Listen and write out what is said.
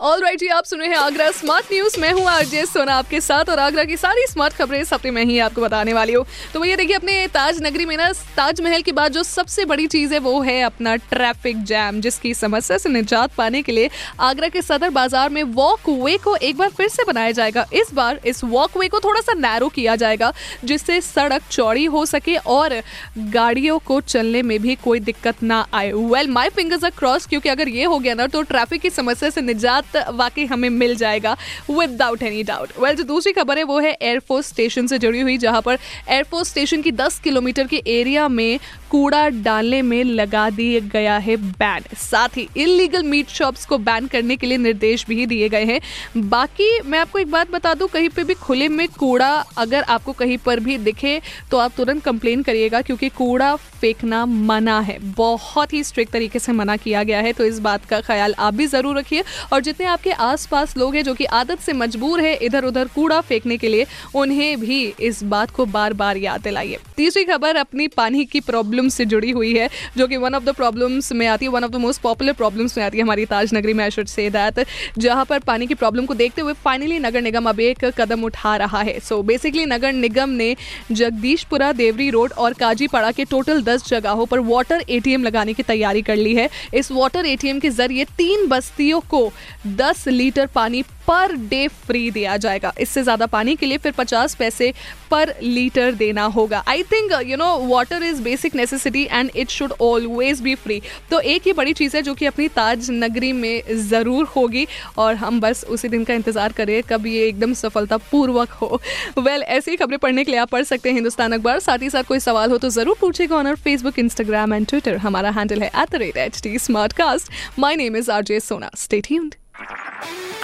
all right ji, आप सुन रहे हैं आगरा स्मार्ट न्यूज़ मैं हूँ आरजे सोना आपके साथ और आगरा की सारी स्मार्ट खबरें इस हफ़्ते में ही आपको बताने वाली हूँ। तो भैया देखिए, अपने ताज नगरी में ना, ताजमहल के बाद जो सबसे बड़ी चीज़ है वो है अपना ट्रैफ़िक जैम जिसकी समस्या से निजात पाने के लिए आगरा के सदर बाज़ार में वॉक वे को एक बार फिर से बनाया जाएगा। इस बार इस वॉक वे को थोड़ा सा नैरो किया जाएगा, जिससे सड़क चौड़ी हो सके और गाड़ियों को चलने में भी कोई दिक्कत ना आए। Well my fingers are cross क्योंकि अगर ये हो गया ना तो ट्रैफ़िक की समस्या से निजात वाकई हमें मिल जाएगा विदाउट एनी डाउट वेल जो दूसरी खबर है, वो है एयरफोर्स स्टेशन से जुड़ी हुई, जहाँ पर एयरफोर्स स्टेशन की 10 किलोमीटर के एरिया में कूड़ा डालने में लगा दिया गया है बैन साथ ही इलीगल मीट शॉप्स को बैन करने के लिए निर्देश भी दिए गए हैं। बाकी मैं आपको एक बात बता दूँ, कहीं पे भी खुले में कूड़ा अगर आपको कहीं पर भी दिखे तो आप तुरंत कंप्लेन करिएगा, क्योंकि कूड़ा फेंकना मना है। बहुत ही स्ट्रिक्ट तरीके से मना किया गया है तो इस बात का ख्याल आप भी ज़रूर रखिए। और जितने आपके आसपास लोग हैं जो कि आदत से मजबूर है इधर उधर कूड़ा फेंकने के लिए। उन्हें भी इस बात को बार बार याद दिलाइए। तीसरी खबर, अपनी पानी की प्रॉब्लम से जुड़ी हुई है, जो कि वन ऑफ़ द प्रॉब्लम्स में आती है one of the most popular problems में आती है हमारी ताज नगरी में शुड से दैट जहाँ पर पानी की प्रॉब्लम को देखते हुए फाइनली नगर निगम अब एक कदम उठा रहा है। सो बेसिकली नगर निगम ने जगदीशपुरा, देवरी रोड और काजीपाड़ा के टोटल दस जगहों पर वाटर एटीएम लगाने की तैयारी कर ली है। इस वाटर एटीएम के ज़रिए तीन बस्तियों को दस लीटर पानी पर डे फ्री दिया जाएगा। इससे ज़्यादा पानी के लिए फिर पचास पैसे पर लीटर देना होगा। I think you know water is basic necessity and it should always be free तो एक ही बड़ी चीज़ है जो कि अपनी ताज नगरी में ज़रूर होगी और हम बस उसी दिन का इंतज़ार करें कब ये एकदम सफलतापूर्वक हो। वेल well, ऐसी खबरें पढ़ने के लिए आप पढ़ सकते हैं हिंदुस्तान अखबार। साथ ही साथ कोई सवाल हो तो ज़रूर पूछेगा on Facebook Instagram and Twitter हमारा हैंडल है at the rate H T smart cast my name is R J Sona stay tuned